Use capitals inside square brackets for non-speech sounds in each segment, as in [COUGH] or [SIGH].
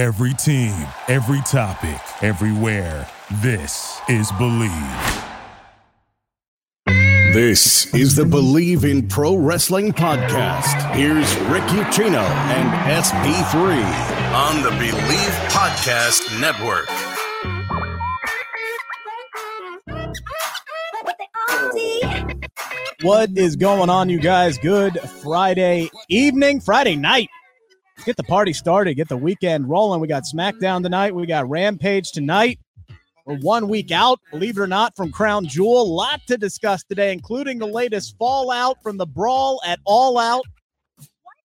Every team, every topic, everywhere. This is Bleav. This is the Bleav in Pro Wrestling podcast. Here's Rick Ucchino and SP3 on the Bleav Podcast Network. What is going on, you guys? Good Friday evening, Friday night. Get the party started, get the weekend rolling. We got SmackDown tonight, we got Rampage tonight. We're one week out, believe it or not, from Crown Jewel. A lot to discuss today, including the latest fallout from the brawl at All Out.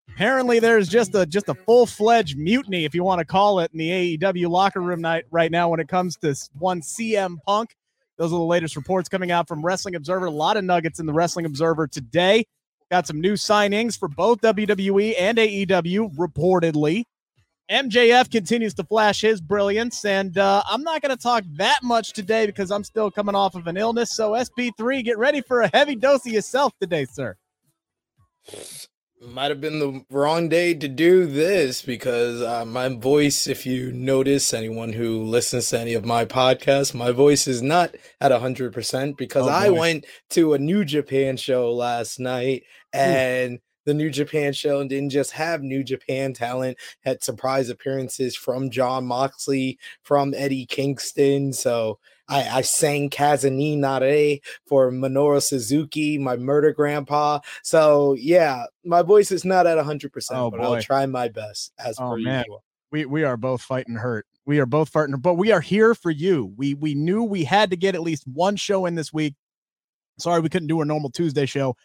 Apparently, there's just a just a full fledged mutiny, if you want to call it, in the AEW locker room night right now when it comes to one CM Punk. Those are the latest reports coming out from Wrestling Observer. A lot of nuggets in the Wrestling Observer today. Got some new signings for both WWE and AEW, reportedly. MJF continues to flash his brilliance, and uh, I'm not going to talk that much today because I'm still coming off of an illness. So, SP3, get ready for a heavy dose of yourself today, sir might have been the wrong day to do this because uh, my voice, if you notice, anyone who listens to any of my podcasts, my voice is not at 100% because oh, I went to a New Japan show last night and. Ooh. The New Japan show didn't just have New Japan talent, had surprise appearances from Jon Moxley, from Eddie Kingston. So I, I sang Kaze ni Nare for Minoru Suzuki, my murder grandpa. So yeah, my voice is not at 100%, oh, but boy. I'll try my best as oh, per man. usual. We, we are both fighting hurt. We are both fighting, but we are here for you. We we knew we had to get at least one show in this week. Sorry, we couldn't do a normal Tuesday show.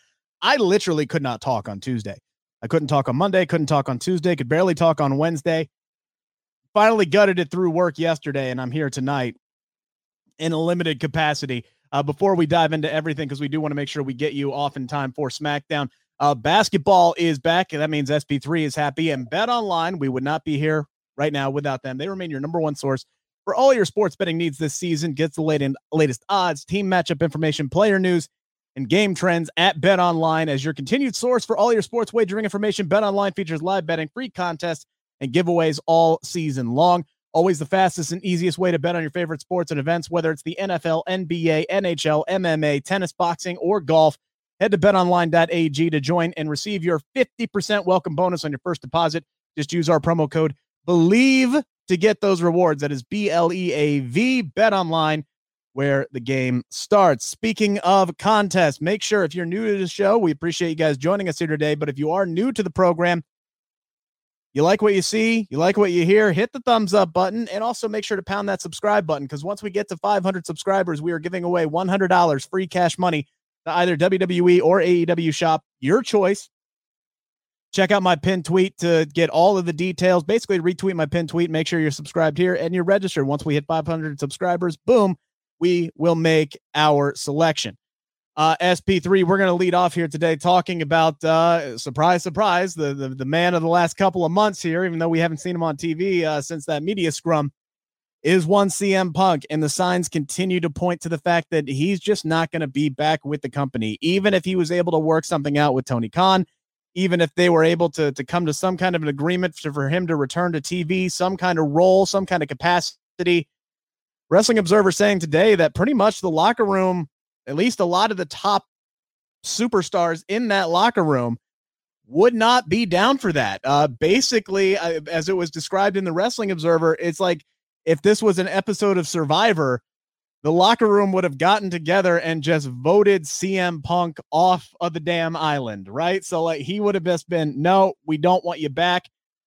I literally could not talk on Tuesday. I couldn't talk on Monday, couldn't talk on Tuesday, could barely talk on Wednesday. Finally gutted it through work yesterday, and I'm here tonight in a limited capacity. Uh, before we dive into everything, because we do want to make sure we get you off in time for SmackDown. Uh, basketball is back, that means SP3 is happy. And Bet Online, we would not be here right now without them. They remain your number one source for all your sports betting needs this season. Get the latest, latest odds, team matchup information, player news, and game trends at Bet Online as your continued source for all your sports wagering information. Bet Online features live betting, free contests, and giveaways all season long. Always the fastest and easiest way to bet on your favorite sports and events, whether it's the NFL, NBA, NHL, MMA, tennis, boxing, or golf. Head to betonline.ag to join and receive your 50% welcome bonus on your first deposit. Just use our promo code BLEAV to get those rewards. That is B L E A V, betonline, where the game starts. Speaking of contests, make sure if you're new to the show, we appreciate you guys joining us here today. But if you are new to the program, you like what you see, you like what you hear, hit the thumbs up button and also make sure to pound that subscribe button because once we get to 500 subscribers, we are giving away $100 free cash money to either WWE or AEW shop, your choice. Check out my pinned tweet to get all of the details. Basically, retweet my pinned tweet, make sure you're subscribed here and you're registered. Once we hit 500 subscribers, boom, we will make our selection uh, SP3. We're going to lead off here today talking about uh, surprise, surprise, the, the, the man of the last couple of months here, even though we haven't seen him on TV uh, since that media scrum, is one CM Punk, and the signs continue to point to the fact that he's just not going to be back with the company, even if he was able to work something out with Tony Khan. Even if they were able to, to come to some kind of an agreement for, for him to return to TV, some kind of role, some kind of capacity. Wrestling Observer saying today that pretty much the locker room at least a lot of the top superstars in that locker room would not be down for that. Uh, basically, uh, as it was described in the Wrestling Observer, it's like if this was an episode of Survivor, the locker room would have gotten together and just voted CM Punk off of the damn island, right? So like he would have just been, no, we don't want you back.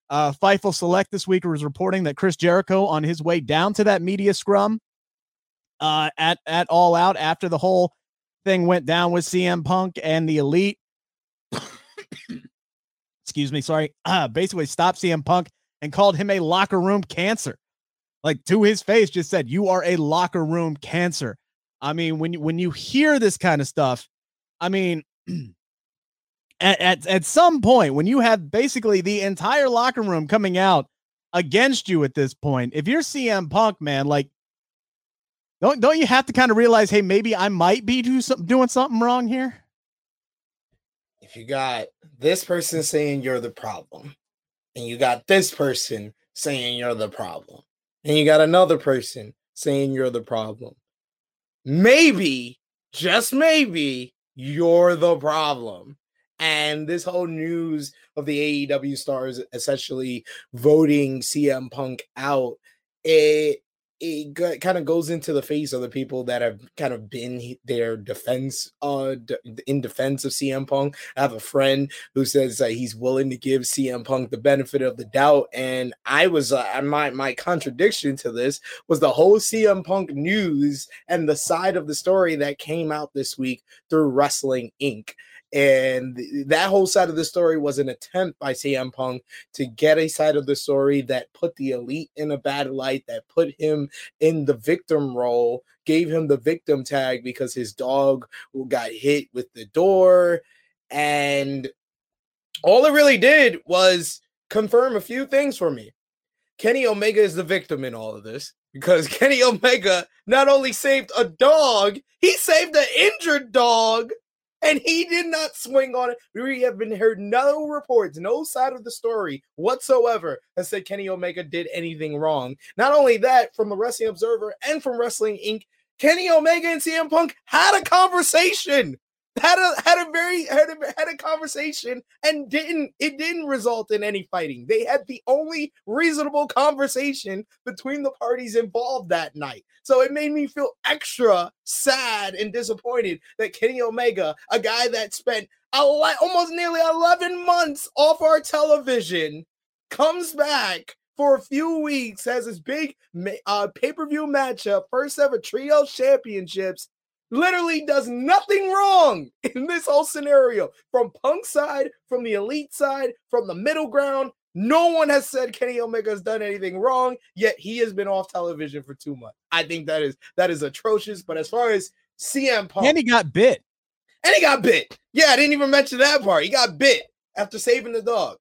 Uh, Fightful Select this week was reporting that Chris Jericho on his way down to that media scrum uh, at at All Out after the whole thing went down with CM Punk and the Elite. Excuse me, sorry. Uh, [CLEARS THROAT] basically, stopped CM Punk and called him a locker room cancer. Like to his face, just said, "You are a locker room cancer." I mean, when you when you hear this kind of stuff, I mean. [CLEARS THROAT] At, at, at some point, when you have basically the entire locker room coming out against you at this point, if you're CM Punk, man, like don't don't you have to kind of realize, hey, maybe I might be do some, doing something wrong here? If you got this person saying you're the problem, and you got this person saying you're the problem. And you got another person saying you're the problem. Maybe, just maybe, you're the problem. And this whole news of the AEW stars essentially voting CM Punk out, it it kind of goes into the face of the people that have kind of been their defense uh in defense of CM Punk. I have a friend who says that he's willing to give CM Punk the benefit of the doubt and I was uh, my my contradiction to this was the whole CM Punk news and the side of the story that came out this week through Wrestling Inc. And that whole side of the story was an attempt by CM Punk to get a side of the story that put the elite in a bad light, that put him in the victim role, gave him the victim tag because his dog got hit with the door. And all it really did was confirm a few things for me. Kenny Omega is the victim in all of this because [LAUGHS] Kenny Omega not only saved a dog, he saved an injured dog and he did not swing on it. We have been heard no reports, no side of the story whatsoever that said Kenny Omega did anything wrong. Not only that, from the Wrestling Observer and from Wrestling Inc., Kenny Omega and CM Punk had a conversation had a had a very had a, had a conversation and didn't it didn't result in any fighting. They had the only reasonable conversation between the parties involved that night. So it made me feel extra sad and disappointed that Kenny Omega, a guy that spent almost nearly 11 months off our television, comes back for a few weeks, has this big uh, pay per view matchup, first ever trio championships, literally does nothing wrong [LAUGHS] in this whole scenario. From Punk side, from the elite side, from the middle ground, no one has said Kenny Omega has done anything wrong, yet he has been off television for two months. I think that is that is atrocious. But as far as CM Punk, and he got bit, and he got bit. Yeah, I didn't even mention that part. He got bit after saving the dog.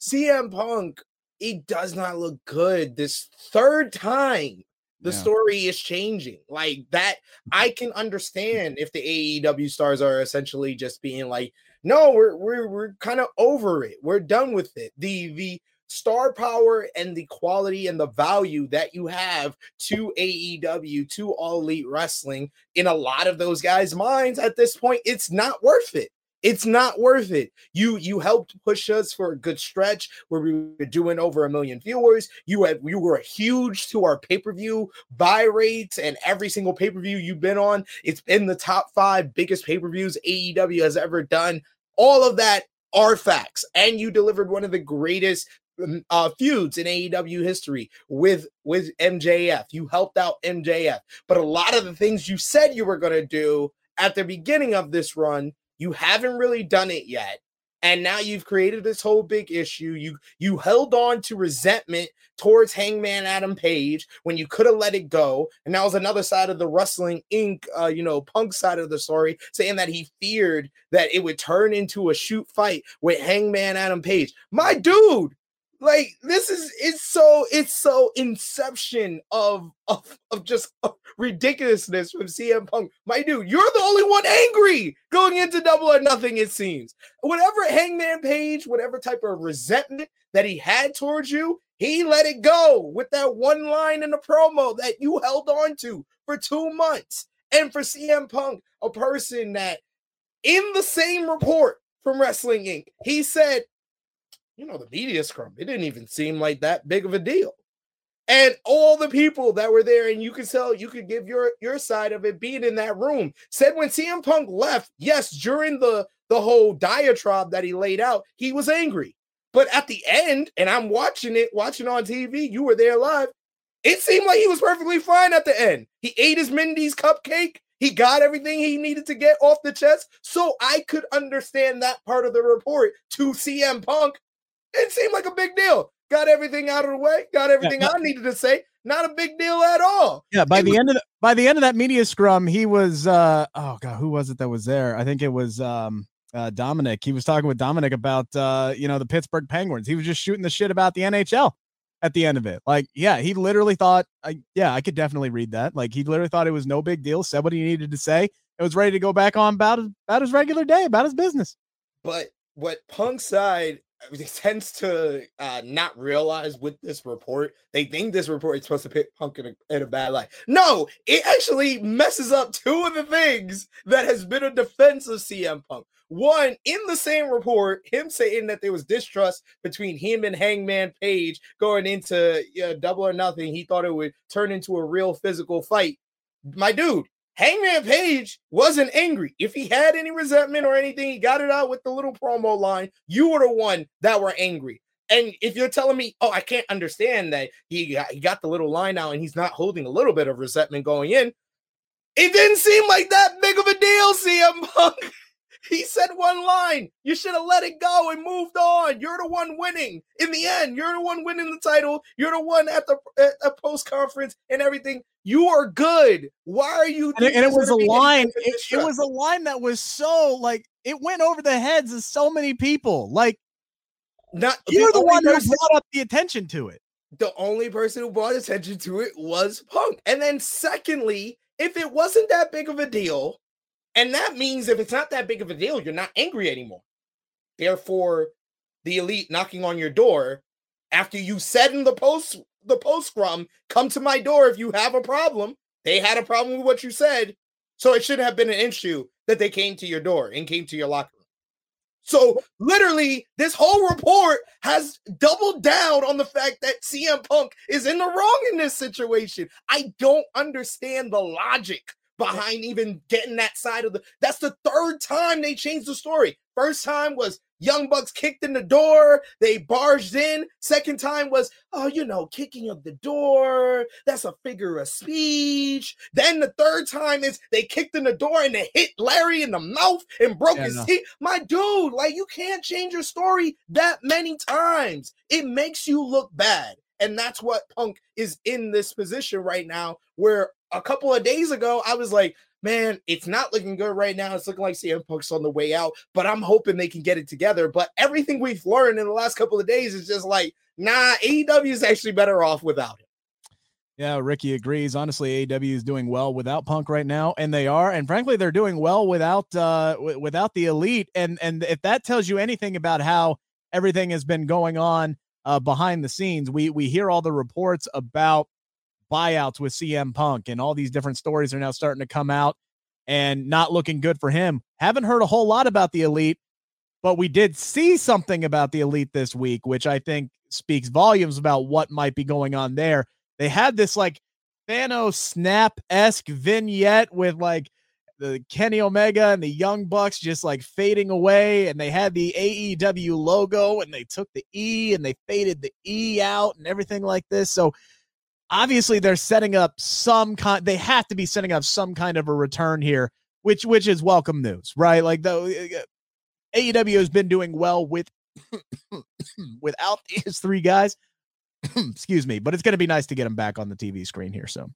CM Punk, he does not look good this third time the yeah. story is changing like that i can understand if the aew stars are essentially just being like no we're we're, we're kind of over it we're done with it the the star power and the quality and the value that you have to AEW, to All Elite Wrestling, in a lot of those guys' minds at this point, it's not worth it. It's not worth it. You you helped push us for a good stretch where we were doing over a million viewers. You had you were huge to our pay-per-view buy rates and every single pay-per-view you've been on. It's in the top five biggest pay-per-views AEW has ever done. All of that are facts. And you delivered one of the greatest um, uh, feuds in AEW history with with MJF. You helped out MJF, but a lot of the things you said you were going to do at the beginning of this run you haven't really done it yet. And now you've created this whole big issue. You you held on to resentment towards Hangman Adam Page when you could have let it go. And that was another side of the Wrestling Inc. Uh, you know, Punk side of the story, saying that he feared that it would turn into a shoot fight with Hangman Adam Page. My dude, like this is it's so it's so inception of of, of just [LAUGHS] ridiculousness from CM Punk. My dude, you're the only one angry going into double or nothing, it seems. Whatever Hangman Page, whatever type of resentment that he had towards you, he let it go with that one line in the promo that you held on to for two months. And for CM Punk, a person that in the same report from Wrestling Inc., he said, you know, the media scrum, it didn't even seem like that big of a deal. And all the people that were there, and you could tell, you could give your your side of it being in that room, said when CM Punk left, yes, during the the whole diatribe that he laid out, he was angry. But at the end, and I'm watching it, watching on TV, you were there live. It seemed like he was perfectly fine at the end. He ate his Mindy's cupcake. He got everything he needed to get off the chest. So I could understand that part of the report to CM Punk it seemed like a big deal. Got everything out of the way. Got everything yeah, I needed to say. Not a big deal at all. Yeah. By it the was- end of the, by the end of that media scrum, he was uh oh god, who was it that was there? I think it was um uh, Dominic. He was talking with Dominic about uh, you know the Pittsburgh Penguins. He was just shooting the shit about the NHL at the end of it. Like, yeah, he literally thought, I, yeah, I could definitely read that. Like, he literally thought it was no big deal. Said what he needed to say. It was ready to go back on about about his regular day, about his business. But what Punk side tends to uh, not realize with this report, they think this report is supposed to put Punk in a, in a bad light. No, it actually messes up two of the things that has been a defense of CM Punk. One, in the same report, him saying that there was distrust between him and Hangman Page going into uh, double or nothing. He thought it would turn into a real physical fight. My dude, Hangman Page wasn't angry. If he had any resentment or anything, he got it out with the little promo line. You were the one that were angry. And if you're telling me, oh, I can't understand that he got, he got the little line out and he's not holding a little bit of resentment going in, it didn't seem like that big of a deal, CM Punk. [LAUGHS] He said one line. You should have let it go and moved on. You're the one winning in the end. You're the one winning the title. You're the one at the at post conference and everything. You are good. Why are you? And, and it was a line. It, it was a line that was so like it went over the heads of so many people. Like, not you're the, the one person, who brought up the attention to it. The only person who brought attention to it was Punk. And then, secondly, if it wasn't that big of a deal, and that means if it's not that big of a deal, you're not angry anymore. Therefore, the elite knocking on your door after you said in the post the post scrum, come to my door if you have a problem. They had a problem with what you said. So it shouldn't have been an issue that they came to your door and came to your locker room. So literally, this whole report has doubled down on the fact that CM Punk is in the wrong in this situation. I don't understand the logic behind even getting that side of the. That's the third time they changed the story. First time was Young Bucks kicked in the door, they barged in. Second time was, oh, you know, kicking of the door. That's a figure of speech. Then the third time is they kicked in the door and they hit Larry in the mouth and broke yeah, his no. teeth. My dude, like you can't change your story that many times. It makes you look bad. And that's what Punk is in this position right now, where a couple of days ago, I was like, man, it's not looking good right now. It's looking like CM Punk's on the way out, but I'm hoping they can get it together. But everything we've learned in the last couple of days is just like, nah, AEW is actually better off without him. Yeah, Ricky agrees. Honestly, AEW is doing well without Punk right now, and they are. And frankly, they're doing well without uh w- without the elite. And and if that tells you anything about how everything has been going on uh behind the scenes, we we hear all the reports about buyouts with CM Punk, and all these different stories are now starting to come out and not looking good for him. Haven't heard a whole lot about the elite, but we did see something about the elite this week, which I think speaks volumes about what might be going on there. They had this like Thanos snap esque vignette with like the Kenny Omega and the Young Bucks just like fading away, and they had the AEW logo and they took the E and they faded the E out and everything like this. So obviously they're setting up some kind they have to be setting up some kind of a return here which which is welcome news right? Like the uh, AEW has been doing well with [COUGHS] without these three guys. [COUGHS] Excuse me but it's going to be nice to get them back on the TV screen here so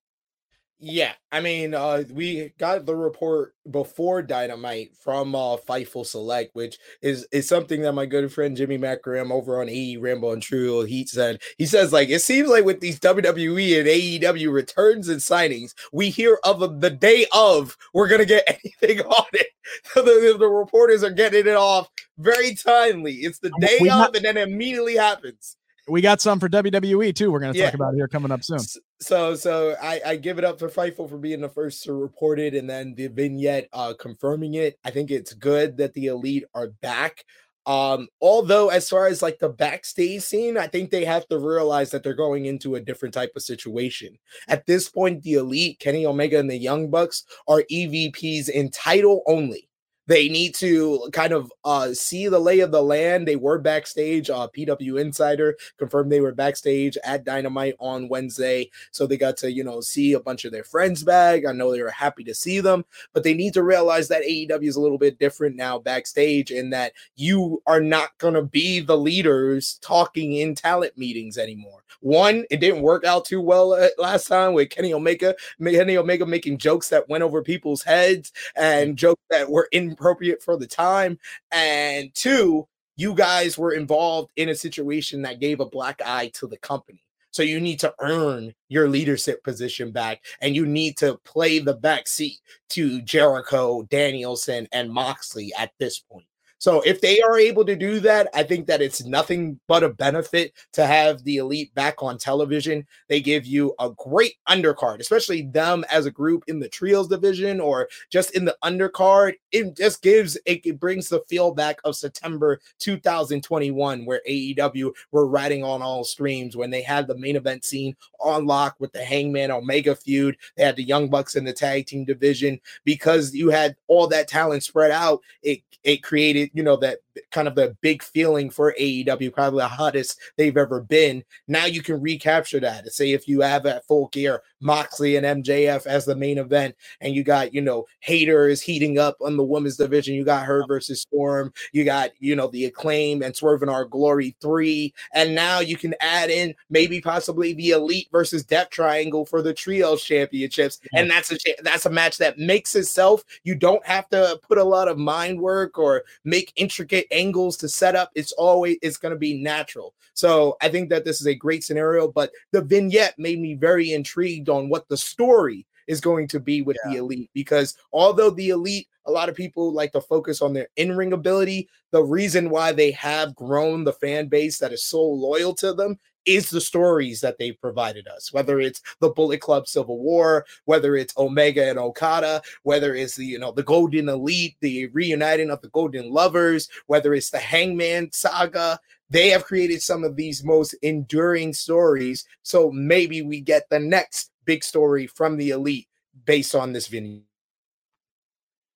yeah, I mean, uh, we got the report before Dynamite from uh, Fightful Select, which is is something that my good friend Jimmy McGrim over on AE Rambo and True he said. He says like it seems like with these WWE and AEW returns and signings, we hear of the day of we're gonna get [LAUGHS] anything on it. [LAUGHS] So the, the reporters are getting it off very timely. It's the day we of, and then it immediately happens we got some for WWE too. We're going to talk yeah. about here coming up soon. So, so I, I give it up to Fightful for being the first to report it, and then the vignette uh, confirming it. I think it's good that the elite are back. Um, although as far as like the backstage scene, I think they have to realize that they're going into a different type of situation. At this point, the elite, Kenny Omega and the Young Bucks are EVPs in title only. They need to kind of uh, see the lay of the land. They were backstage. Uh, PW Insider confirmed they were backstage at Dynamite on Wednesday. So they got to, you know, see a bunch of their friends back. I know they were happy to see them, but they need to realize that AEW is a little bit different now backstage in that you are not going to be the leaders talking in talent meetings anymore. One, it didn't work out too well uh, last time with Kenny Omega, Kenny Omega making jokes that went over people's heads and jokes that were inappropriate for the time. And two, you guys were involved in a situation that gave a black eye to the company. So you need to earn your leadership position back and you need to play the back seat to Jericho, Danielson, and Moxley at this point. So if they are able to do that, I think that it's nothing but a benefit to have the elite back on television. They give you a great undercard, especially them as a group in the trios division or just in the undercard. It just gives it, brings the feel back of September 2021, where AEW were riding on all streams when they had the main event scene on lock with the Hangman Omega feud. They had the Young Bucks in the tag team division because you had all that talent spread out. It it created, you know, that kind of the big feeling for AEW, probably the hottest they've ever been. Now you can recapture that. Say if you have at full gear Moxley and MJF as the main event, and you got, you know, haters heating up on the women's division. You got her versus Storm, you got, you know, the acclaim and Swerve in Our Glory three. And now you can add in maybe possibly the elite versus Death Triangle for the trios championships. And that's a that's a match that makes itself. You don't have to put a lot of mind work or make intricate angles to set up. It's always it's going to be natural. So I think that this is a great scenario. But the vignette made me very intrigued on what the story is going to be with yeah. the elite because although the elite a lot of people like to focus on their in-ring ability the reason why they have grown the fan base that is so loyal to them is the stories that they've provided us, whether it's the Bullet Club Civil War, whether it's Omega and Okada, whether it's the you know the Golden Elite, the reuniting of the Golden Lovers, whether it's the Hangman saga. They have created some of these most enduring stories. So maybe we get the next big story from the elite based on this video.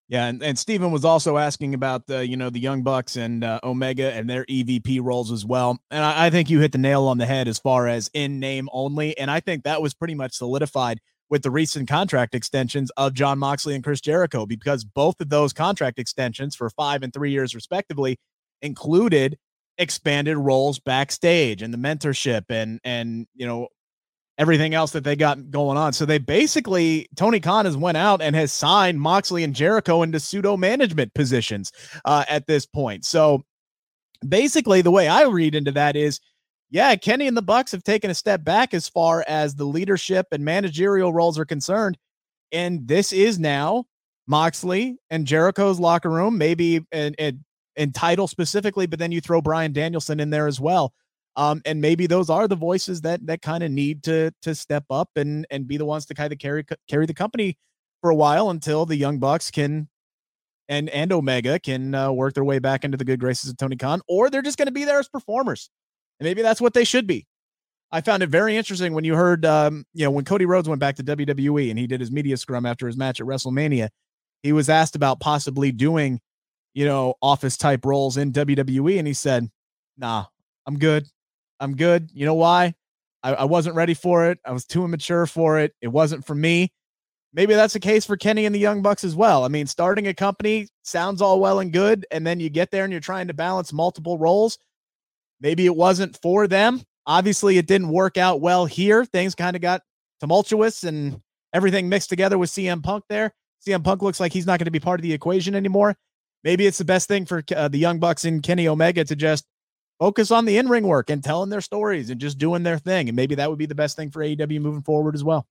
Yeah, and, and Steven was also asking about the you know the Young Bucks and uh, Omega and their EVP roles as well. And I, I think you hit the nail on the head as far as in name only. And I think that was pretty much solidified with the recent contract extensions of Jon Moxley and Chris Jericho because both of those contract extensions for five and three years respectively included expanded roles backstage and the mentorship and and you know everything else that they got going on. So they basically Tony Khan has went out and has signed Moxley and Jericho into pseudo management positions uh, at this point. So basically, the way I read into that is, yeah, Kenny and the Bucks have taken a step back as far as the leadership and managerial roles are concerned, and this is now Moxley and Jericho's locker room, maybe and in title specifically, but then you throw Bryan Danielson in there as well. Um, and maybe those are the voices that that kind of need to to step up and and be the ones to kind of carry carry the company for a while until the young bucks can and and Omega can uh, work their way back into the good graces of Tony Khan, or they're just going to be there as performers, and maybe that's what they should be. I found it very interesting when you heard, um, you know, when Cody Rhodes went back to WWE and he did his media scrum after his match at WrestleMania, he was asked about possibly doing, you know, office type roles in WWE, and he said, "Nah, I'm good. I'm good. You know why? I, I wasn't ready for it. I was too immature for it. It wasn't for me. Maybe that's the case for Kenny and the Young Bucks as well. I mean, starting a company sounds all well and good, and then you get there and you're trying to balance multiple roles. Maybe it wasn't for them. Obviously, it didn't work out well here. Things kind of got tumultuous and everything mixed together with CM Punk there. CM Punk looks like he's not going to be part of the equation anymore. Maybe it's the best thing for uh, the Young Bucks and Kenny Omega to just focus on the in-ring work and telling their stories and just doing their thing. And maybe that would be the best thing for AEW moving forward as well.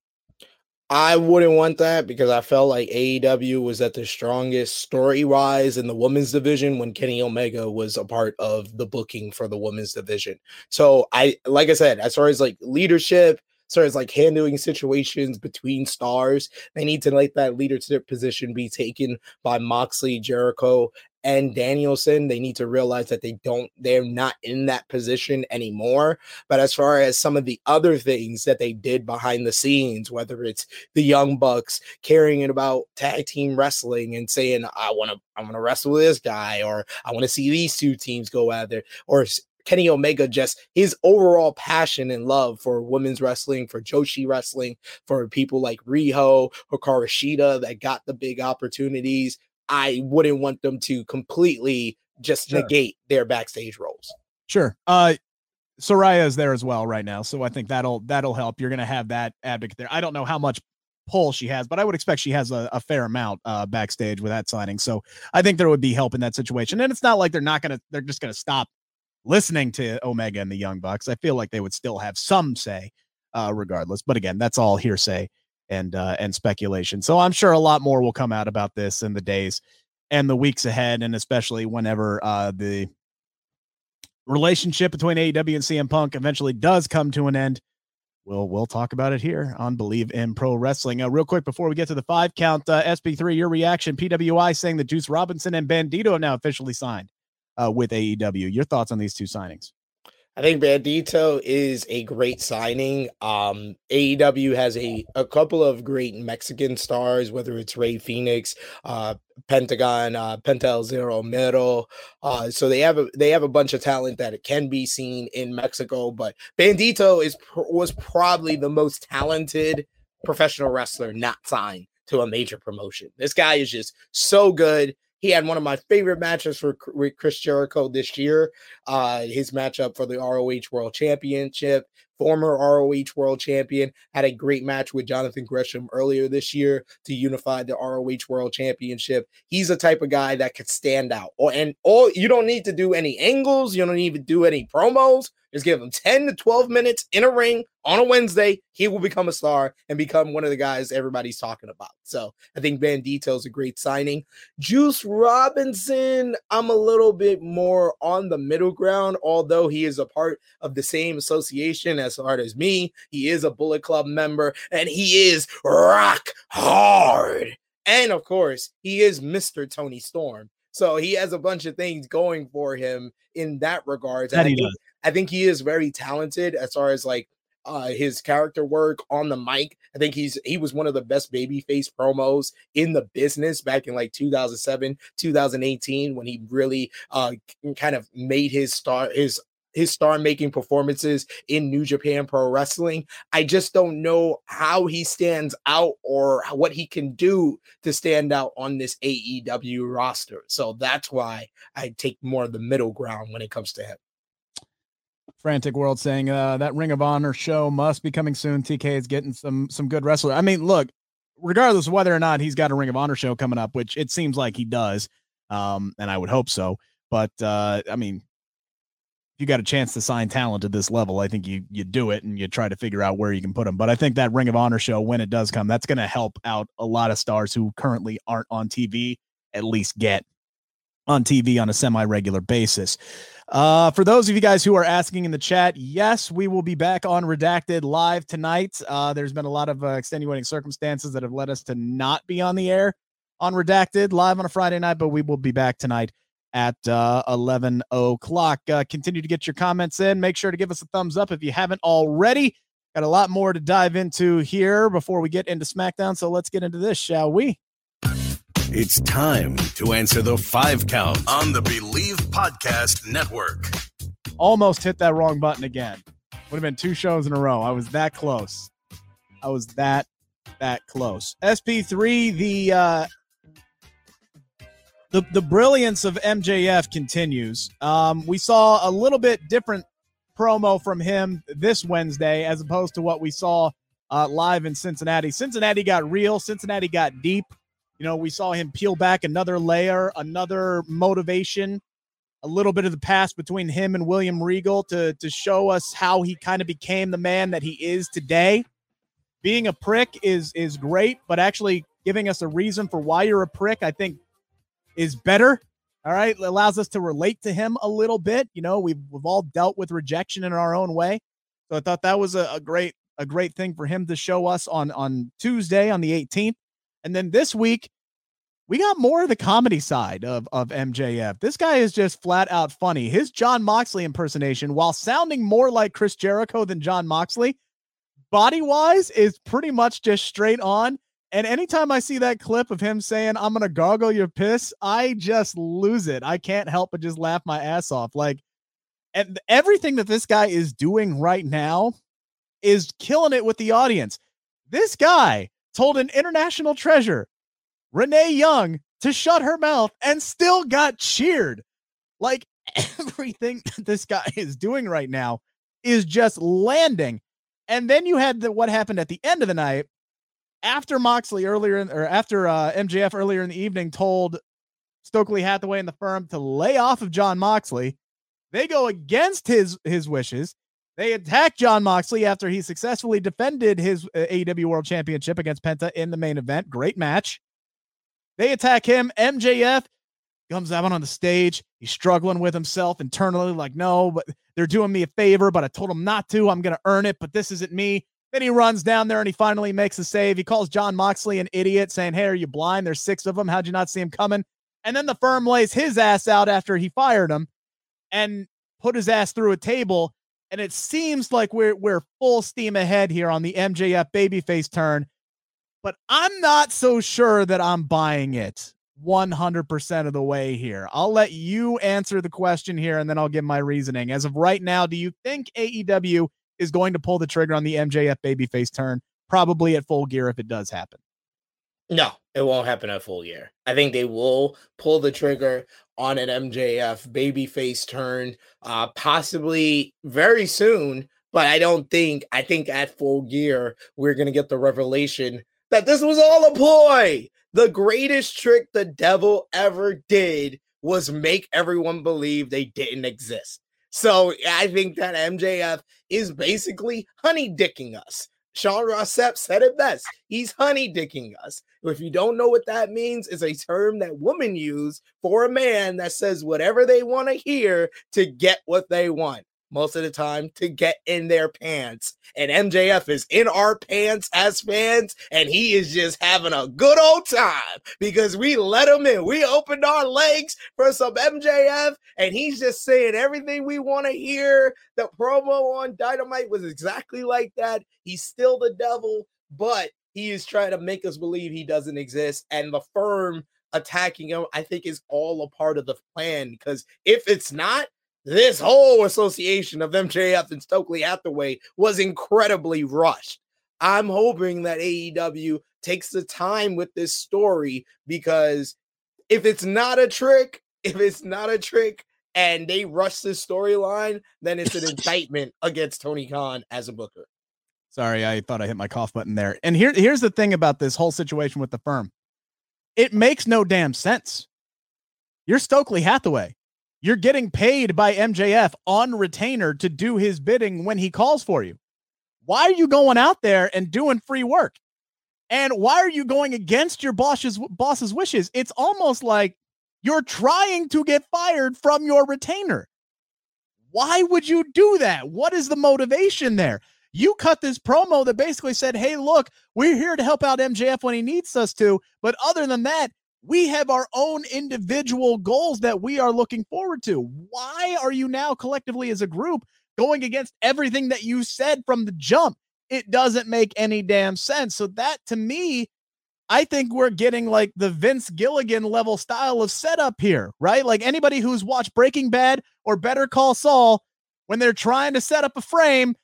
I wouldn't want that because I felt like AEW was at the strongest story wise in the women's division when Kenny Omega was a part of the booking for the women's division. So I like I said, as far as like leadership, as far as like handling situations between stars, they need to let that leadership position be taken by Moxley, Jericho, and Danielson, they need to realize that they don't, they're not in that position anymore. But as far as some of the other things that they did behind the scenes, whether it's the Young Bucks caring about tag team wrestling and saying, I want to, I want to wrestle with this guy, or I want to see these two teams go out there, or Kenny Omega just his overall passion and love for women's wrestling, for Joshi wrestling, for people like Riho or Shida that got the big opportunities. I wouldn't want them to completely just sure. negate their backstage roles. Sure. Uh Saraya is there as well right now, so I think that'll that'll help. You're gonna have that advocate there. I don't know how much pull she has, but I would expect she has a, a fair amount uh, backstage with that signing. So I think there would be help in that situation. And it's not like they're not gonna they're just gonna stop listening to Omega and the Young Bucks. I feel like they would still have some say, uh, regardless. But again, that's all hearsay and uh, and speculation. So I'm sure a lot more will come out about this in the days and the weeks ahead, and especially whenever uh, the relationship between AEW and CM Punk eventually does come to an end. We'll we'll talk about it here on Bleav in Pro Wrestling. Uh, real quick before we get to the five count, uh, SP3, your reaction. PWI saying that Juice Robinson and Bandito have now officially signed uh, with AEW. Your thoughts on these two signings? I think Bandito is a great signing. Um, AEW has a, a couple of great Mexican stars, whether it's Rey Fenix, uh, Pentagon, uh, Penta El Zero Miedo. Uh, so they have a they have a bunch of talent that can be seen in Mexico. But Bandito is was probably the most talented professional wrestler not signed to a major promotion. This guy is just so good. He had one of my favorite matches for Chris Jericho this year. Uh, his matchup for the ROH World Championship. Former ROH World Champion had a great match with Jonathan Gresham earlier this year to unify the ROH World Championship. He's a type of guy that could stand out. Or and all you don't need to do any angles. You don't even do any promos. Just give him 10 to 12 minutes in a ring on a Wednesday. He will become a star and become one of the guys everybody's talking about. So I think Bandito is a great signing. Juice Robinson, I'm a little bit more on the middle ground, although he is a part of the same association as hard as me. He is a Bullet Club member and he is rock hard. And of course, he is Mr. Toni Storm. So he has a bunch of things going for him in that regard. That he does. I think he is very talented as far as like uh, his character work on the mic. I think he's he was one of the best babyface promos in the business back in like 2007, 2018 when he really uh kind of made his star his his star making performances in New Japan Pro Wrestling. I just don't know how he stands out or what he can do to stand out on this AEW roster. So that's why I take more of the middle ground when it comes to him. Frantic World saying uh, that Ring of Honor show must be coming soon. TK is getting some some good wrestler. I mean, look, regardless of whether or not he's got a Ring of Honor show coming up, which it seems like he does, um, and I would hope so. But uh, I mean, if you got a chance to sign talent at this level, I think you you do it and you try to figure out where you can put them. But I think that Ring of Honor show, when it does come, that's going to help out a lot of stars who currently aren't on TV at least get on TV on a semi regular basis. Uh, for those of you guys who are asking in the chat, yes, we will be back on Redacted live tonight. Uh, there's been a lot of uh, extenuating circumstances that have led us to not be on the air on Redacted live on a Friday night, but we will be back tonight at uh, 11 o'clock. Uh, continue to get your comments in. Make sure to give us a thumbs up if you haven't already. Got a lot more to dive into here before we get into SmackDown. So let's get into this, shall we? It's time to answer the five count on the Bleav Podcast Network. Almost hit that wrong button again. Would have been two shows in a row. I was that close. I was that that close. SP3, the uh the the brilliance of MJF continues. Um, we saw a little bit different promo from him this Wednesday as opposed to what we saw uh, live in Cincinnati. Cincinnati got real. Cincinnati got deep. You know, we saw him peel back another layer, another motivation, a little bit of the past between him and William Regal to to show us how he kind of became the man that he is today. Being a prick is is great, but actually giving us a reason for why you're a prick, I think, is better. All right, it allows us to relate to him a little bit. You know, we've we've all dealt with rejection in our own way, so I thought that was a, a great a great thing for him to show us on on Tuesday on the 18th. And then this week, we got more of the comedy side of, of MJF. This guy is just flat out funny. His Jon Moxley impersonation, while sounding more like Chris Jericho than Jon Moxley, body wise is pretty much just straight on. And anytime I see that clip of him saying, I'm going to gargle your piss, I just lose it. I can't help but just laugh my ass off. Like, and everything that this guy is doing right now is killing it with the audience. This guy told an international treasure, Renee Young, to shut her mouth and still got cheered. Like [COUGHS] everything that this guy is doing right now is just landing. And then you had the, what happened at the end of the night after Moxley earlier in, or after uh, MJF earlier in the evening told Stokely Hathaway and the firm to lay off of Jon Moxley. They go against his his wishes. They attack Jon Moxley after he successfully defended his uh, AEW World Championship against Penta in the main event. Great match. They attack him. MJF comes out on the stage. He's struggling with himself internally, like, no, but they're doing me a favor, but I told him not to. I'm going to earn it, but this isn't me. Then he runs down there and he finally makes a save. He calls Jon Moxley an idiot, saying, Hey, are you blind? There's six of them. How'd you not see him coming? And then the firm lays his ass out after he fired him and put his ass through a table. And it seems like we're we're full steam ahead here on the MJF babyface turn. But I'm not so sure that I'm buying it 100% of the way here. I'll let you answer the question here and then I'll give my reasoning. As of right now, do you think AEW is going to pull the trigger on the MJF babyface turn? Probably at full gear if it does happen. No, it won't happen at full gear. I think they will pull the trigger on an MJF babyface turn, uh, possibly very soon. But I don't think, I think at full gear, we're going to get the revelation that this was all a ploy. The greatest trick the devil ever did was make everyone believe they didn't exist. So I think that MJF is basically honey dicking us. Sean Ross said it best. He's honey dicking us. If you don't know what that means, it's a term that women use for a man that says whatever they want to hear to get what they want most of the time to get in their pants. And MJF is in our pants as fans, and he is just having a good old time because we let him in. We opened our legs for some MJF, and he's just saying everything we want to hear. The promo on Dynamite was exactly like that. He's still the devil, but he is trying to make us believe he doesn't exist. And the firm attacking him, I think, is all a part of the plan because if it's not, this whole association of MJF and Stokely Hathaway was incredibly rushed. I'm hoping that AEW takes the time with this story because if it's not a trick, if it's not a trick and they rush this storyline, then it's an [LAUGHS] indictment against Tony Khan as a booker. Sorry, I thought I hit my cough button there. And here, here's the thing about this whole situation with the firm it makes no damn sense. You're Stokely Hathaway. You're getting paid by MJF on retainer to do his bidding when he calls for you. Why are you going out there and doing free work? And why are you going against your boss's boss's wishes? It's almost like you're trying to get fired from your retainer. Why would you do that? What is the motivation there? You cut this promo that basically said, "Hey, look, we're here to help out MJF when he needs us to, but other than that, we have our own individual goals that we are looking forward to. Why are you now collectively as a group going against everything that you said from the jump? It doesn't make any damn sense. So, that to me, I think we're getting like the Vince Gilligan level style of setup here, right? Like anybody who's watched Breaking Bad or Better Call Saul, when they're trying to set up a frame,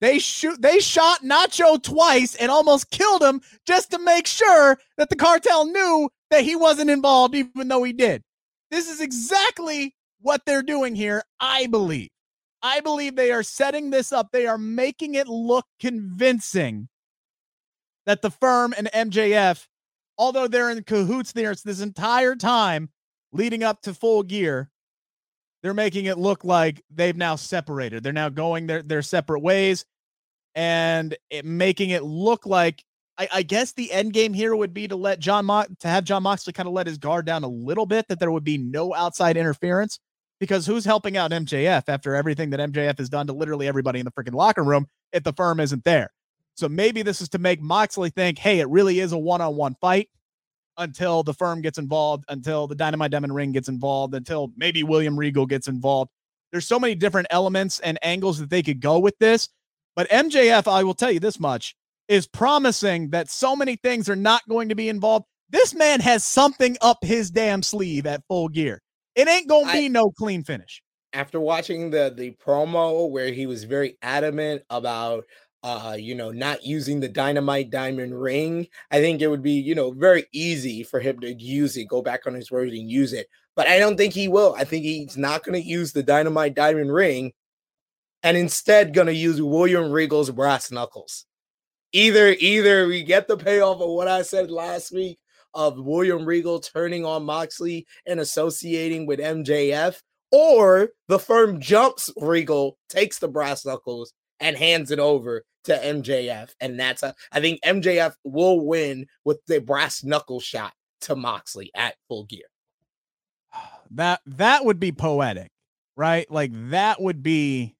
they shoot they shot Nacho twice and almost killed him just to make sure that the cartel knew that he wasn't involved, even though he did. This is exactly what they're doing here, I believe. I believe they are setting this up. They are making it look convincing that the firm and MJF, although they're in cahoots there this entire time leading up to full gear, they're making it look like they've now separated. They're now going their, their separate ways and it, making it look like I, I, guess the end game here would be to let Jon Mo- to have Jon Moxley kind of let his guard down a little bit, that there would be no outside interference. Because who's helping out MJF after everything that MJF has done to literally everybody in the freaking locker room if the firm isn't there? So maybe this is to make Moxley think, hey, it really is a one-on-one fight until the firm gets involved, until the Dynamite Diamond Ring gets involved, until maybe William Regal gets involved. There's so many different elements and angles that they could go with this. But MJF, I will tell you this much is promising that so many things are not going to be involved. This man has something up his damn sleeve at full gear. It ain't gonna be I, no clean finish. After watching the the promo where he was very adamant about uh, you know, not using the dynamite diamond ring, I think it would be, you know, very easy for him to use it, go back on his word and use it. But I don't think he will. I think he's not going to use the dynamite diamond ring and instead going to use William Regal's brass knuckles either either we get the payoff of what I said last week of William Regal turning on Moxley and associating with MJF, or the firm jumps Regal, takes the brass knuckles, and hands it over to MJF. And that's a I think MJF will win with the brass knuckle shot to Moxley at full gear. [SIGHS] that that would be poetic, right? Like that would be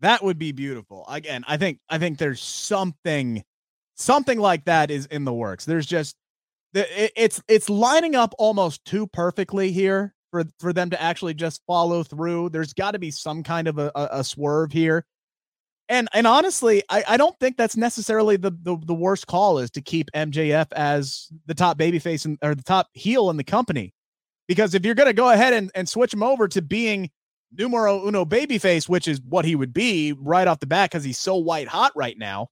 that would be beautiful. Again, I think I think there's something something like that is in the works. There's just it's it's lining up almost too perfectly here for for them to actually just follow through. There's got to be some kind of a, a, a, swerve here. And and honestly, I, I don't think that's necessarily the, the the worst call is to keep MJF as the top babyface and or the top heel in the company. Because if you're gonna go ahead and, and switch him over to being numero uno babyface, which is what he would be right off the bat because he's so white hot right now,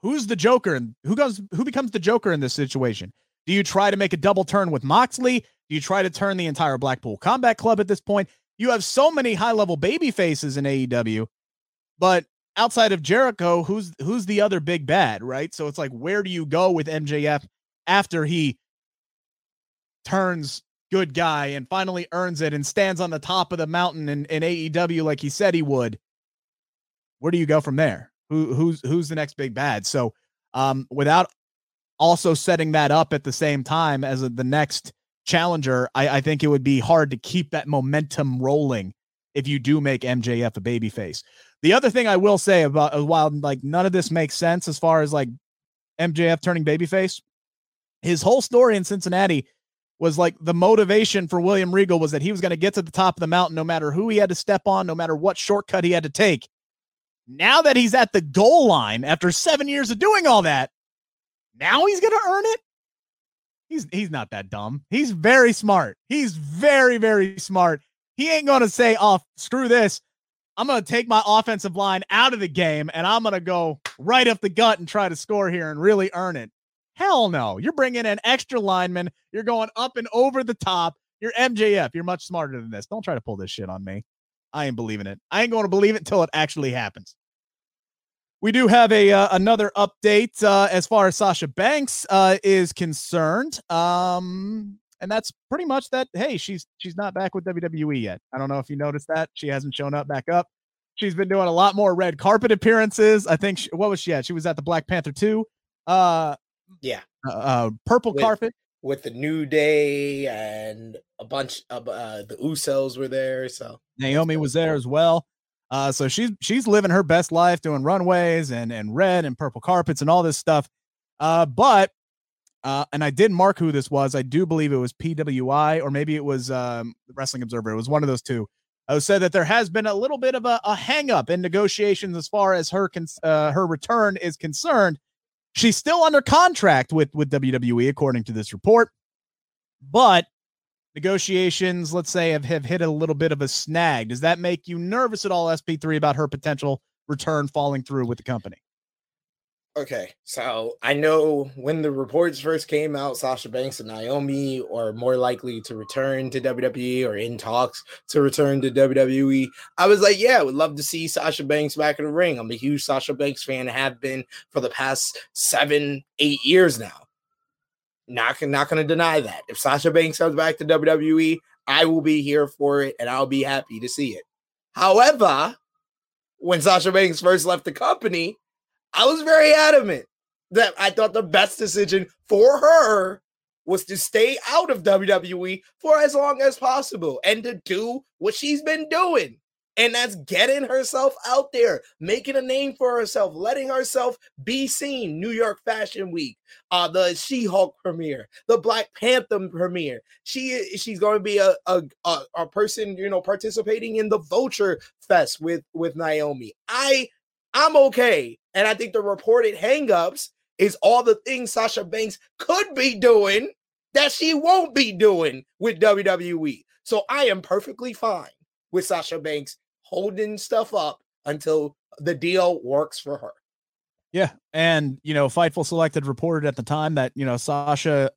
who's the Joker and who goes who becomes the Joker in this situation? Do you try to make a double turn with Moxley? Do you try to turn the entire Blackpool Combat Club at this point? You have so many high level baby faces in AEW, but outside of Jericho, who's who's the other big bad, right? So it's like, where do you go with MJF after he turns good guy and finally earns it and stands on the top of the mountain in, in AEW like he said he would? Where do you go from there? Who who's who's the next big bad? So um, without also setting that up at the same time as the next challenger, I, I think it would be hard to keep that momentum rolling if you do make MJF a babyface. The other thing I will say about uh, while like none of this makes sense as far as like MJF turning babyface, his whole story in Cincinnati was like the motivation for William Regal was that he was going to get to the top of the mountain no matter who he had to step on, no matter what shortcut he had to take. Now that he's at the goal line after seven years of doing all that, now he's going to earn it. He's he's not that dumb. He's very smart. He's very very smart. He ain't to say, "Oh, screw this. I'm to take my offensive line out of the game and I'm to go right up the gut and try to score here and really earn it." Hell no. You're bringing an extra lineman. You're going up and over the top. You're MJF. You're much smarter than this. Don't try to pull this shit on me. I ain't believing it. I ain't going to believe it until it actually happens. We do have a uh, another update uh, as far as Sasha Banks uh, is concerned, um, and that's pretty much that. Hey, she's she's not back with WWE yet. I don't know if you noticed that she hasn't shown up back up. She's been doing a lot more red carpet appearances. I think she, what was she at? She was at the Black Panther two. Uh, yeah, uh, uh purple with, carpet with the New Day and a bunch of uh, the Usos were there. So Naomi was there as well. Uh, so she's she's living her best life doing runways and and red and purple carpets and all this stuff. Uh, but uh, and I did mark who this was. I do believe it was PWI or maybe it was um, Wrestling Observer. It was one of those two. I said that there has been a little bit of a, a hang up in negotiations as far as her uh, her return is concerned. She's still under contract with with WWE according to this report, but negotiations, let's say, have, have hit a little bit of a snag. Does that make you nervous at all, SP3, about her potential return falling through with the company? Okay, so I know when the reports first came out, Sasha Banks and Naomi are more likely to return to WWE or in talks to return to WWE. I was like, yeah, I would love to see Sasha Banks back in the ring. I'm a huge Sasha Banks fan, have been for the past seven, eight years now. Not, not going to deny that. If Sasha Banks comes back to WWE, I will be here for it and I'll be happy to see it. However, when Sasha Banks first left the company, I was very adamant that I thought the best decision for her was to stay out of WWE for as long as possible and to do what she's been doing and that's getting herself out there, making a name for herself, letting herself be seen. New York Fashion Week, uh, the She-Hulk premiere, the Black Panther premiere. She she's going to be a, a a, a person, you know, participating in the Vulture Fest with with Naomi. I I'm okay, and I think the reported hangups is all the things Sasha Banks could be doing that she won't be doing with WWE. So I am perfectly fine with Sasha Banks holding stuff up until the deal works for her. Yeah, and you know, Fightful Selected reported at the time that you know Sasha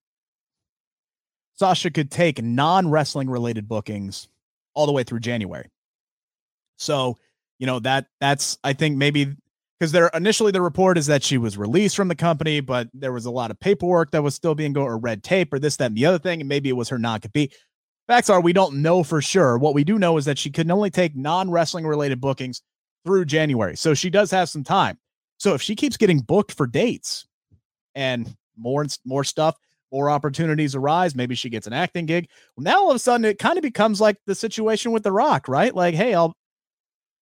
Sasha could take non-wrestling related bookings all the way through January. So, you know, that that's I think maybe because there initially the report is that she was released from the company, but there was a lot of paperwork that was still being or red tape or this, that, and the other thing, and maybe it was her non compete. Facts are we don't know for sure. What we do know is that she can only take non wrestling related bookings through January. So she does have some time. So if she keeps getting booked for dates and more more stuff, more opportunities arise. Maybe she gets an acting gig. Well, now all of a sudden it kind of becomes like the situation with The Rock, right? Like, hey, I'll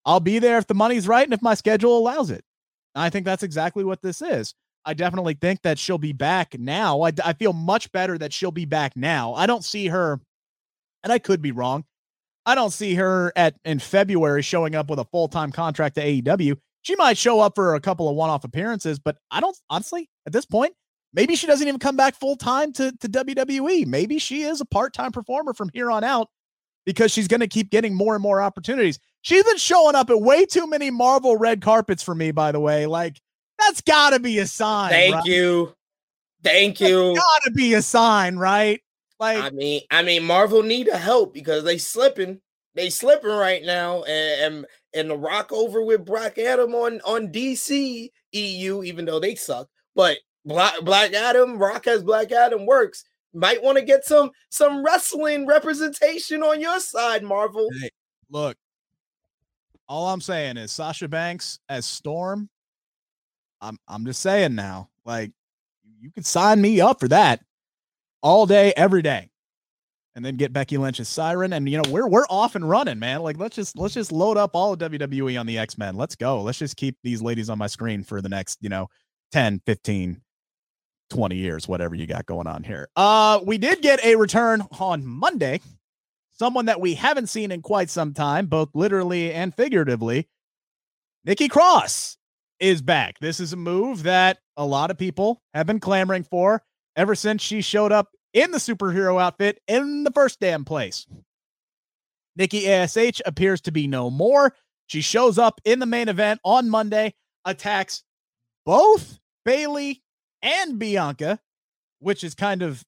I'll be there if the money's right and if my schedule allows it. And I think that's exactly what this is. I definitely think that she'll be back now. I, I feel much better that she'll be back now. I don't see her, and I could be wrong. I don't see her at in February showing up with a full time contract to AEW. She might show up for a couple of one off appearances, but I don't honestly at this point. Maybe she doesn't even come back full time to, to WWE. Maybe she is a part time performer from here on out because she's going to keep getting more and more opportunities. She's been showing up at way too many Marvel red carpets for me, by the way. Like, that's got to be a sign. Thank right? you. Thank you. Got to be a sign, right? Like, I mean, I mean, Marvel need a help because they slipping. They slipping right now, and, and and the Rock over with Black Adam on on DC EU, even though they suck. But Black Black Adam, Rock has Black Adam works. Might want to get some some wrestling representation on your side, Marvel. Hey, look, all I'm saying is Sasha Banks as Storm. I'm I'm just saying now, like you could sign me up for that all day, every day and then get Becky Lynch's siren. And you know, we're we're off and running, man. Like let's just let's just load up all of WWE on the X-Men. Let's go. Let's just keep these ladies on my screen for the next, you know, 10, 15, 20 years, whatever you got going on here. Uh we did get a return on Monday. Someone that we haven't seen in quite some time, both literally and figuratively. Nikki Cross is back. This is a move that a lot of people have been clamoring for ever since she showed up in the superhero outfit in the first damn place. Nikki ASH appears to be no more. She shows up in the main event on Monday, attacks both Bayley and Bianca, which is kind of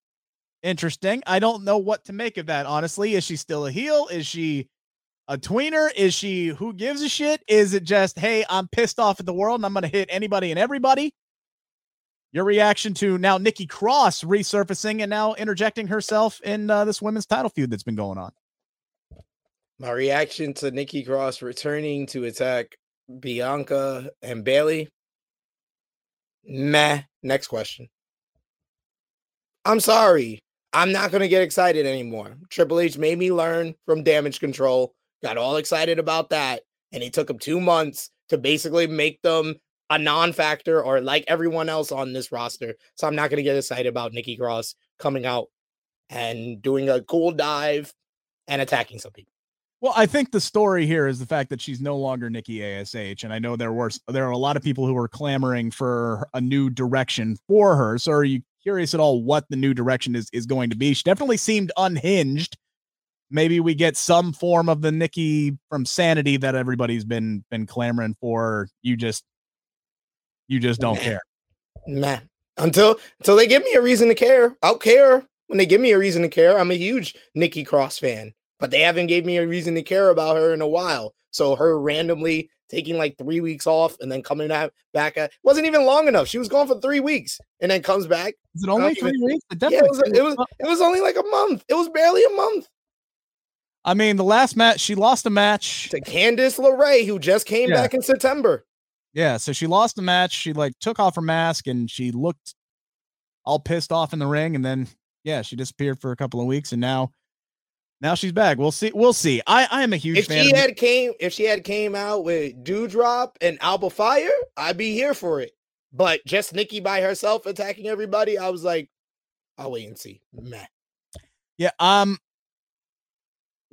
interesting. I don't know what to make of that, honestly. Is she still a heel? Is she a tweener? Is she who gives a shit? Is it just, hey, I'm pissed off at the world and I'm going to hit anybody and everybody? Your reaction to now Nikki Cross resurfacing and now interjecting herself in uh, this women's title feud that's been going on. My reaction to Nikki Cross returning to attack Bianca and Bayley. Meh. Next question. I'm sorry. I'm not going to get excited anymore. Triple H made me learn from damage control, got all excited about that. And it took him two months to basically make them a non-factor or like everyone else on this roster. So I'm not going to get excited about Nikki Cross coming out and doing a cool dive and attacking some people. Well, I think the story here is the fact that she's no longer Nikki Ash, and I know there were there are a lot of people who are clamoring for a new direction for her. So, are you curious at all what the new direction is is going to be? She definitely seemed unhinged. Maybe we get some form of the Nikki from Sanity that everybody's been been clamoring for. You just you just don't care. Nah. Until until they give me a reason to care. I'll care when they give me a reason to care. I'm a huge Nikki Cross fan, but they haven't gave me a reason to care about her in a while. So her randomly taking like three weeks off and then coming out back at wasn't even long enough. She was gone for three weeks and then comes back. Is it only three even, weeks? It yeah, it was, it was it was only like a month. It was barely a month. I mean, the last match she lost a match to Candice LeRae, who just came yeah. back in September. Yeah, so she lost the match. She like took off her mask and she looked all pissed off in the ring, and then yeah, she disappeared for a couple of weeks, and now now she's back. We'll see. We'll see. I I am a huge if fan. If she had came, if she had came out with Dewdrop and Alba Fyre, I'd be here for it. But just Nikki by herself attacking everybody, I was like, I'll wait and see. Meh. Yeah. Um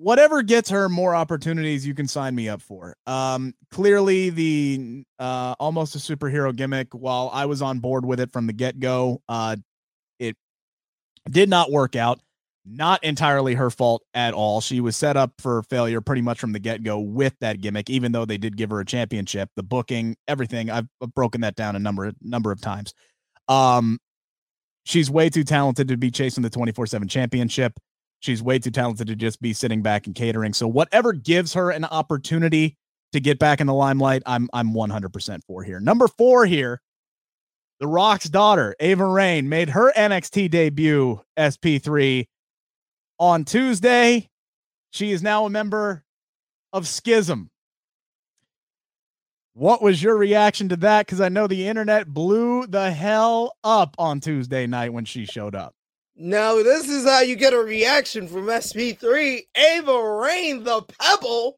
whatever gets her more opportunities you can sign me up for. Um clearly the uh almost a superhero gimmick while i was on board with it from the get-go uh it did not work out. Not entirely her fault at all. She was set up for failure pretty much from the get-go with that gimmick even though they did give her a championship. The booking everything i've, broken that down a number number of times. Um she's way too talented to be chasing the 24/7 championship She's way too talented to just be sitting back and catering. So whatever gives her an opportunity to get back in the limelight, I'm I'm 100% for here. Number 4 here. The Rock's daughter, Ava Raine, made her NXT debut SP3 on Tuesday. She is now a member of Schism. What was your reaction to that? Because I know the internet blew the hell up on Tuesday night when she showed up. Now, this is how you get a reaction from SP3. Ava Raine, the Pebble,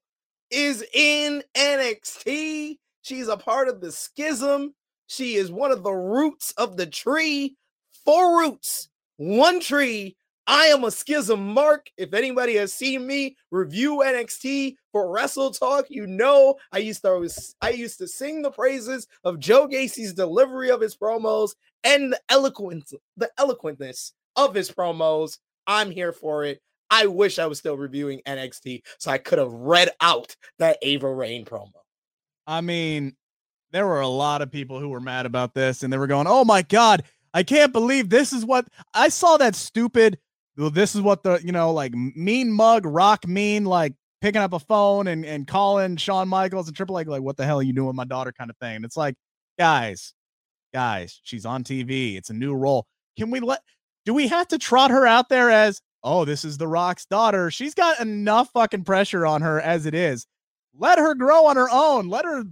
is in NXT. She's a part of the schism. She is one of the roots of the tree. Four roots, one tree. I am a schism mark. If anybody has seen me review NXT for Wrestle Talk, you know I used to I used to sing the praises of Joe Gacy's delivery of his promos and the eloquence, the eloquentness of his promos. I'm here for it. I wish I was still reviewing NXT so I could have read out that Ava Raine promo. I mean, there were a lot of people who were mad about this and they were going, "Oh my god, I can't believe this is what I saw that stupid this is what the, you know, like mean mug rock mean like picking up a phone and and calling Shawn Michaels and Triple H like what the hell are you doing with my daughter kind of thing." And it's like, guys, guys, she's on TV. It's a new role. Can we let do we have to trot her out there as, oh, this is The Rock's daughter? She's got enough fucking pressure on her as it is. Let her grow on her own. Let her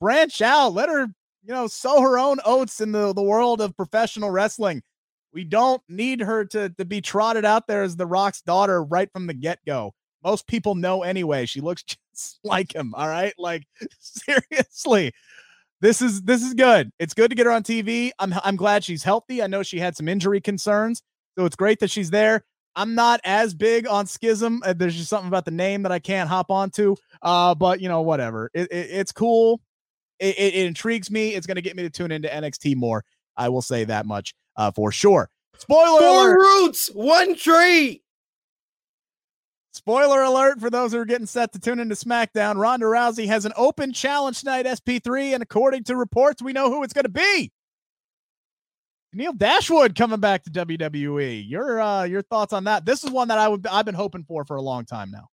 branch out. Let her, you know, sow her own oats in the, the world of professional wrestling. We don't need her to, to be trotted out there as The Rock's daughter right from the get go. Most people know anyway. She looks [LAUGHS] just like him. All right. Like, [LAUGHS] seriously this is this is good. It's good to get her on TV. I'm I'm glad she's healthy. I know she had some injury concerns, so it's great that she's there. I'm not as big on Schism. Uh, there's just something about the name that I can't hop onto. Uh, but you know, whatever. It, it, it's cool. It, it, it, intrigues me. It's going to get me to tune into NXT more. I will say that much uh, for sure. Spoiler Four alert. roots, one tree. Spoiler alert for those who are getting set to tune into SmackDown. Ronda Rousey has an open challenge tonight, SP3, and according to reports, we know who it's going to be. Tenille Dashwood coming back to WWE. Your uh, your thoughts on that? This is one that I would I've been hoping for for a long time now.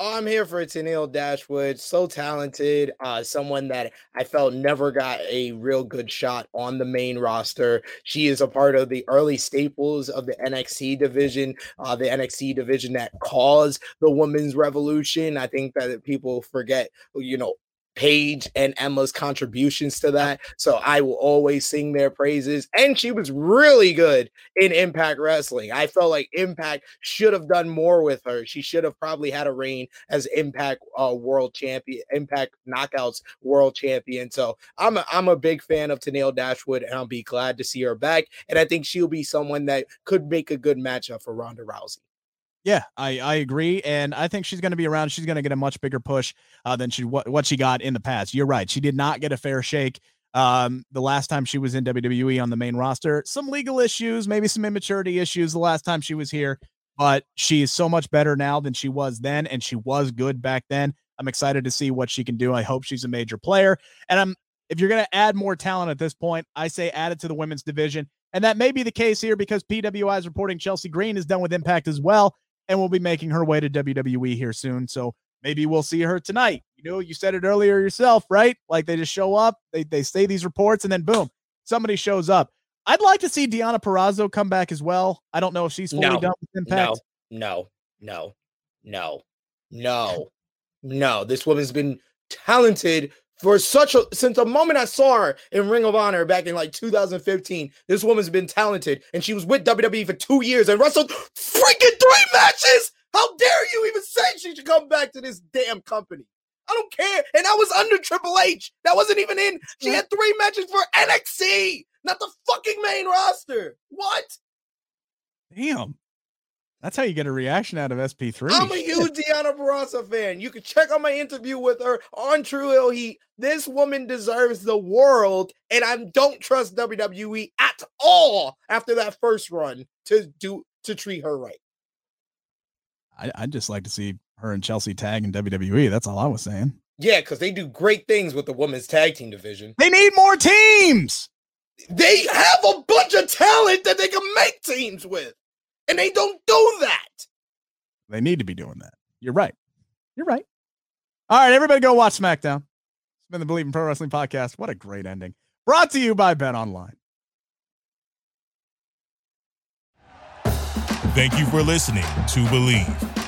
I'm here for Tenille Dashwood. So talented. Uh, someone that I felt never got a real good shot on the main roster. She is a part of the early staples of the NXT division, uh, the NXT division that caused the women's revolution. I think that people forget, you know, Paige and Emma's contributions to that. So I will always sing their praises. And she was really good in Impact Wrestling. I felt like Impact should have done more with her. She should have probably had a reign as Impact uh, World Champion, Impact Knockouts World Champion. So I'm a, I'm a big fan of Tenille Dashwood, and I'll be glad to see her back. And I think she'll be someone that could make a good matchup for Ronda Rousey. Yeah, I, I agree, and I think she's going to be around. She's going to get a much bigger push uh, than she what, what she got in the past. You're right; she did not get a fair shake um, the last time she was in WWE on the main roster. Some legal issues, maybe some immaturity issues the last time she was here, but she is so much better now than she was then, and she was good back then. I'm excited to see what she can do. I hope she's a major player, and I'm if you're going to add more talent at this point, I say add it to the women's division. And that may be the case here because PWI is reporting Chelsea Green is done with Impact as well and will be making her way to WWE here soon. So maybe we'll see her tonight. You know, you said it earlier yourself, right? Like they just show up, they they say these reports, and then boom, somebody shows up. I'd like to see Deonna Purrazzo come back as well. I don't know if she's fully no, done with Impact. No, no, no, no, no, no. This woman's been talented for such a since the moment I saw her in Ring of Honor back in like 2015, this woman's been talented, and she was with WWE for two years and wrestled freaking three matches. How dare you even say she should come back to this damn company? I don't care. And I was under Triple H. That wasn't even in. She had three matches for NXT, not the fucking main roster. What? Damn. That's how you get a reaction out of SP3. I'm a huge Deonna Purrazzo fan. You can check out my interview with her on True Hill Heat. This woman deserves the world, and I don't trust WWE at all after that first run to do to treat her right. I, I'd just like to see her and Chelsea tag in WWE. That's all I was saying. Yeah, because they do great things with the women's tag team division. They need more teams. They have a bunch of talent that they can make teams with and they don't do that. They need to be doing that. You're right. You're right. All right, everybody go watch SmackDown. It's been the Bleav in Pro Wrestling podcast. What a great ending. Brought to you by Bet Online. Thank you for listening to Bleav.